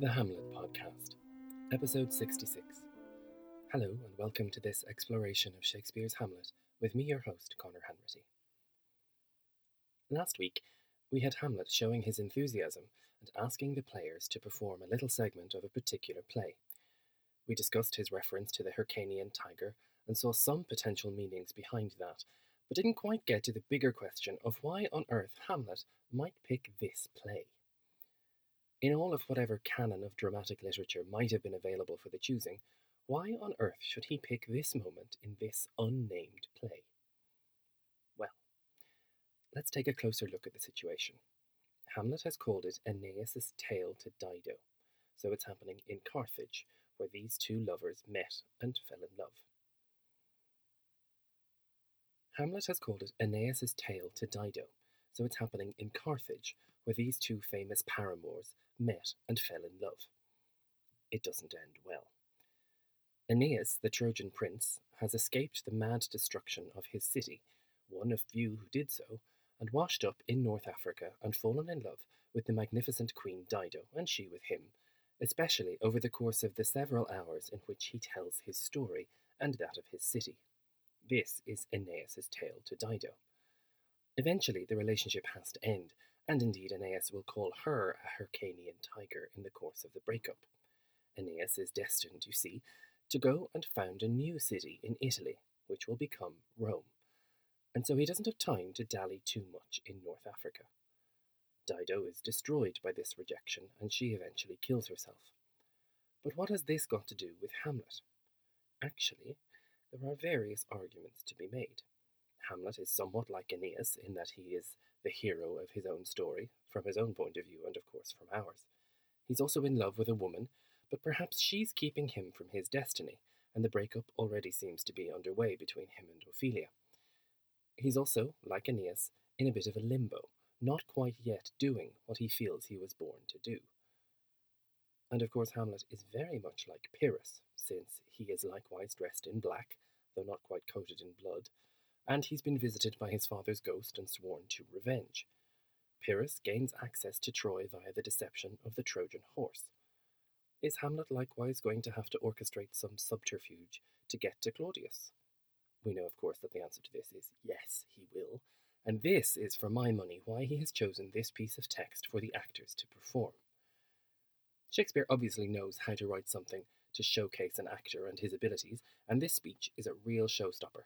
The Hamlet Podcast, Episode 66. Hello, and welcome to this exploration of Shakespeare's Hamlet with me, your host, Conor Hanratty. Last week, we had Hamlet showing his enthusiasm and asking the players to perform a little segment of a particular play. We discussed his reference to the Hyrcanian tiger and saw some potential meanings behind that, but didn't quite get to the bigger question of why on earth Hamlet might pick this play. In all of whatever canon of dramatic literature might have been available for the choosing, why on earth should he pick this moment in this unnamed play? Let's take a closer look at the situation. Hamlet has called it Aeneas's Tale to Dido, so it's happening in Carthage, where these two lovers met and fell in love. Hamlet has called it Aeneas's Tale to Dido, so it's happening in Carthage, where these two famous paramours met and fell in love. It doesn't end well. Aeneas, the Trojan prince, has escaped the mad destruction of his city, one of few who did so, and washed up in North Africa and fallen in love with the magnificent Queen Dido, and she with him, especially over the course of the several hours in which he tells his story and that of his city. This is Aeneas's tale to Dido. Eventually, the relationship has to end, and indeed Aeneas will call her a Hyrcanian tiger in the course of the breakup. Aeneas is destined, you see, to go and found a new city in Italy, which will become Rome, and so he doesn't have time to dally too much in North Africa. Dido is destroyed by this rejection, and she eventually kills herself. But what has this got to do with Hamlet? Actually, there are various arguments to be made. Hamlet is somewhat like Aeneas in that he is the hero of his own story, from his own point of view, and of course from ours. He's also in love with a woman, but perhaps she's keeping him from his destiny, and the breakup already seems to be underway between him and Ophelia. He's also, like Aeneas, in a bit of a limbo, not quite yet doing what he feels he was born to do. And of course, Hamlet is very much like Pyrrhus, since he is likewise dressed in black, though not quite coated in blood, and he's been visited by his father's ghost and sworn to revenge. Pyrrhus gains access to Troy via the deception of the Trojan horse. Is Hamlet likewise going to have to orchestrate some subterfuge to get to Claudius? We know, of course, that the answer to this is yes, he will, and this is, for my money, why he has chosen this piece of text for the actors to perform. Shakespeare obviously knows how to write something to showcase an actor and his abilities, and this speech is a real showstopper.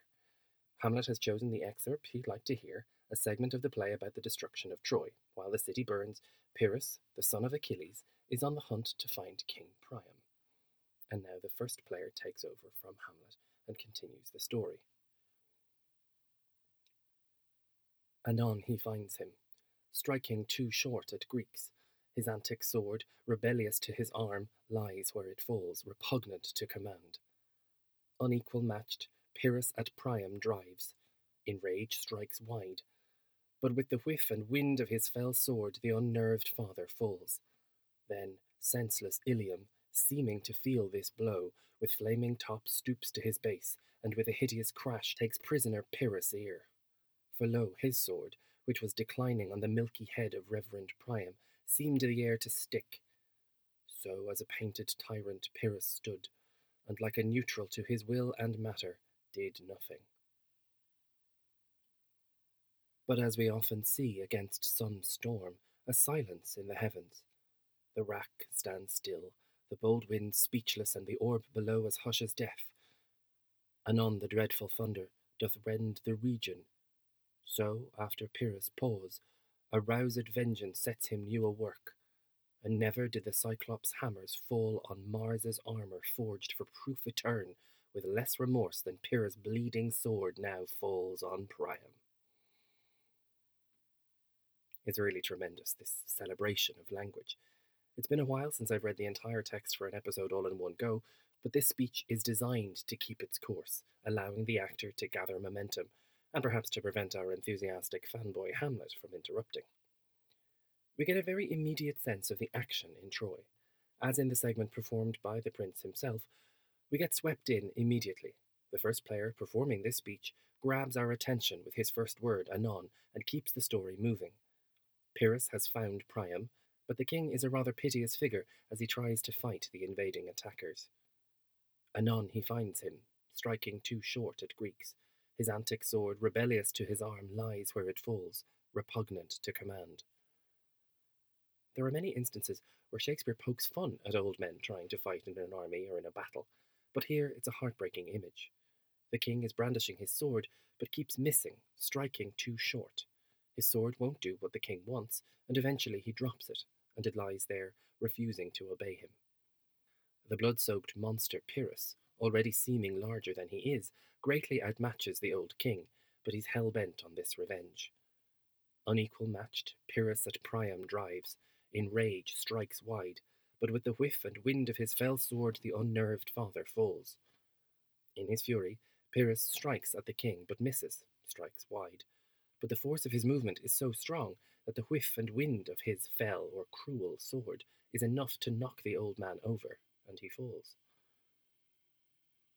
Hamlet has chosen the excerpt he'd like to hear, a segment of the play about the destruction of Troy. While the city burns, Pyrrhus, the son of Achilles, is on the hunt to find King Priam. And now the first player takes over from Hamlet and continues the story. Anon he finds him, striking too short at Greeks. His antic sword, rebellious to his arm, lies where it falls, repugnant to command. Unequal matched, Pyrrhus at Priam drives, in rage strikes wide, but with the whiff and wind of his fell sword the unnerved father falls. Then senseless Ilium, seeming to feel this blow, with flaming top stoops to his base, and with a hideous crash takes prisoner Pyrrhus' ear. For lo, his sword, which was declining on the milky head of Reverend Priam, seemed the air to stick. So as a painted tyrant Pyrrhus stood, and like a neutral to his will and matter, did nothing. But as we often see against some storm, a silence in the heavens. The rack stands still, the bold wind speechless, and the orb below as hush as death. Anon the dreadful thunder doth rend the region. So, after Pyrrhus' pause, a roused vengeance sets him new a work, and never did the Cyclops' hammers fall on Mars's armour forged for proof eterne with less remorse than Pyrrhus' bleeding sword now falls on Priam. It's really tremendous, this celebration of language. It's been a while since I've read the entire text for an episode all in one go, but this speech is designed to keep its course, allowing the actor to gather momentum, and perhaps to prevent our enthusiastic fanboy Hamlet from interrupting. We get a very immediate sense of the action in Troy. As in the segment performed by the prince himself, we get swept in immediately. The first player performing this speech grabs our attention with his first word, anon, and keeps the story moving. Pyrrhus has found Priam, but the king is a rather piteous figure as he tries to fight the invading attackers. Anon he finds him, striking too short at Greeks. His antic sword, rebellious to his arm, lies where it falls, repugnant to command. There are many instances where Shakespeare pokes fun at old men trying to fight in an army or in a battle, but here it's a heartbreaking image. The king is brandishing his sword, but keeps missing, striking too short. His sword won't do what the king wants, and eventually he drops it, and it lies there, refusing to obey him. The blood soaked monster Pyrrhus, already seeming larger than he is, greatly outmatches the old king, but he's hell bent on this revenge. Unequal matched, Pyrrhus at Priam drives, in rage strikes wide, but with the whiff and wind of his fell sword the unnerved father falls. In his fury, Pyrrhus strikes at the king, but misses, strikes wide. But the force of his movement is so strong that the whiff and wind of his fell or cruel sword is enough to knock the old man over, and he falls.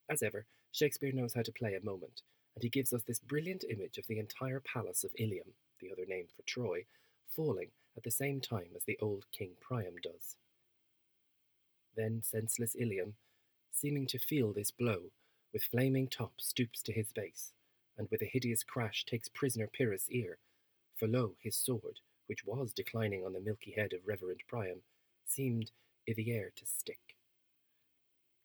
As ever, Shakespeare knows how to play a moment, and he gives us this brilliant image of the entire palace of Ilium, the other name for Troy, falling at the same time as the old King Priam does. Then senseless Ilium, seeming to feel this blow, with flaming top stoops to his base, and with a hideous crash takes prisoner Pyrrhus' ear, for lo, his sword, which was declining on the milky head of Reverend Priam, seemed i' the air to stick.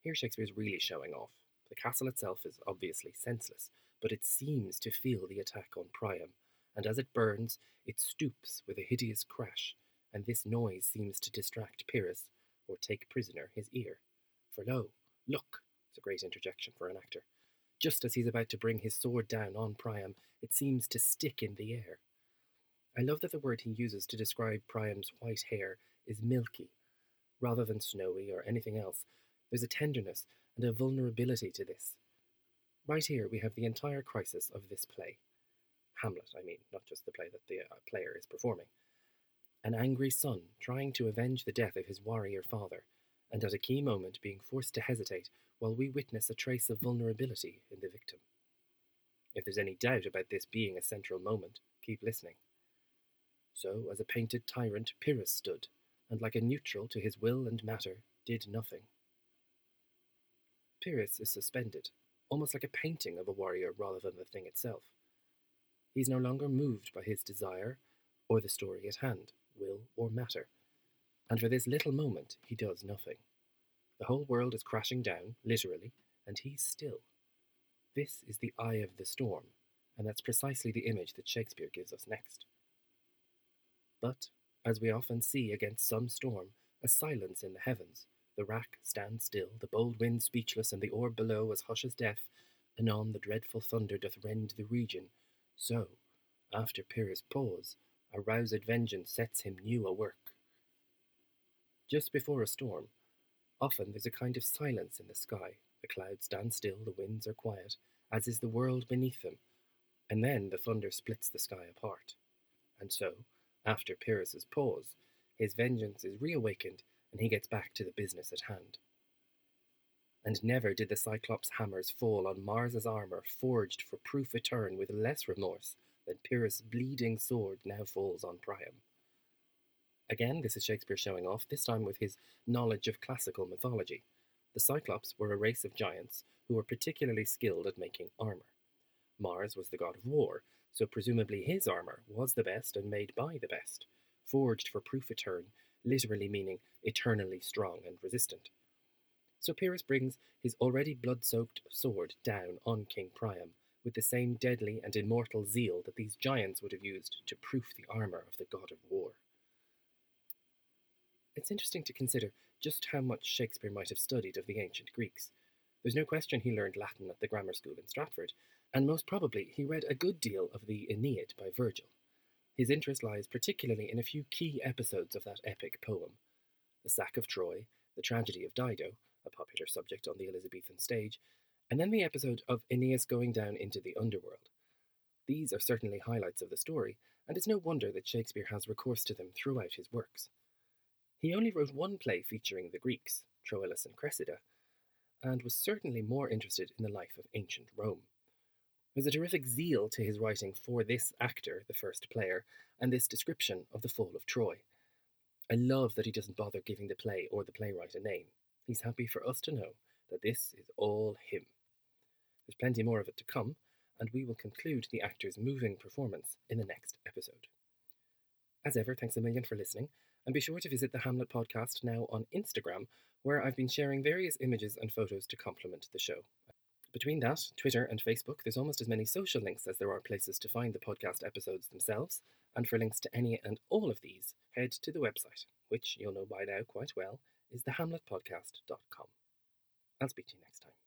Here Shakespeare is really showing off. The castle itself is obviously senseless, but it seems to feel the attack on Priam, and as it burns, it stoops with a hideous crash, and this noise seems to distract Pyrrhus, or take prisoner his ear. For lo, look, it's a great interjection for an actor. Just as he's about to bring his sword down on Priam, it seems to stick in the air. I love that the word he uses to describe Priam's white hair is milky. Rather than snowy or anything else, there's a tenderness and a vulnerability to this. Right here, we have the entire crisis of this play. Hamlet, I mean, not just the play that the uh, player is performing. An angry son trying to avenge the death of his warrior father, and at a key moment being forced to hesitate while we witness a trace of vulnerability in the victim. If there's any doubt about this being a central moment, keep listening. So, as a painted tyrant, Pyrrhus stood, and like a neutral to his will and matter, did nothing. Pyrrhus is suspended, almost like a painting of a warrior rather than the thing itself. He's no longer moved by his desire or the story at hand, will or matter, and for this little moment he does nothing. The whole world is crashing down, literally, and he's still. This is the eye of the storm, and that's precisely the image that Shakespeare gives us next. But, as we often see against some storm, a silence in the heavens. The rack stands still, the bold wind speechless, and the orb below as hush as death. Anon the dreadful thunder doth rend the region. So, after Pyrrhus' pause, a roused vengeance sets him new a work. Just before a storm, often there's a kind of silence in the sky. The clouds stand still, the winds are quiet, as is the world beneath them, and then the thunder splits the sky apart. And so, after Pyrrhus's pause, his vengeance is reawakened and he gets back to the business at hand. And never did the Cyclops' hammers fall on Mars's armour forged for proof etern with less remorse than Pyrrhus' bleeding sword now falls on Priam. Again, this is Shakespeare showing off, this time with his knowledge of classical mythology. The Cyclops were a race of giants who were particularly skilled at making armour. Mars was the god of war, so presumably his armour was the best and made by the best, forged for proof etern, literally meaning eternally strong and resistant. So Pyrrhus brings his already blood soaked sword down on King Priam with the same deadly and immortal zeal that these giants would have used to proof the armour of the god of war. It's interesting to consider just how much Shakespeare might have studied of the ancient Greeks. There's no question he learned Latin at the grammar school in Stratford, and most probably he read a good deal of the Aeneid by Virgil. His interest lies particularly in a few key episodes of that epic poem the sack of Troy, the tragedy of Dido, a popular subject on the Elizabethan stage, and then the episode of Aeneas going down into the underworld. These are certainly highlights of the story, and it's no wonder that Shakespeare has recourse to them throughout his works. He only wrote one play featuring the Greeks, Troilus and Cressida, and was certainly more interested in the life of ancient Rome. There's a terrific zeal to his writing for this actor, the first player, and this description of the fall of Troy. I love that he doesn't bother giving the play or the playwright a name. He's happy for us to know that this is all him. There's plenty more of it to come, and we will conclude the actor's moving performance in the next episode. As ever, thanks a million for listening, and be sure to visit the Hamlet podcast now on Instagram, where I've been sharing various images and photos to complement the show. Between that, Twitter, and Facebook, there's almost as many social links as there are places to find the podcast episodes themselves, and for links to any and all of these, head to the website, which you'll know by now quite well is thehamletpodcast.com. I'll speak to you next time.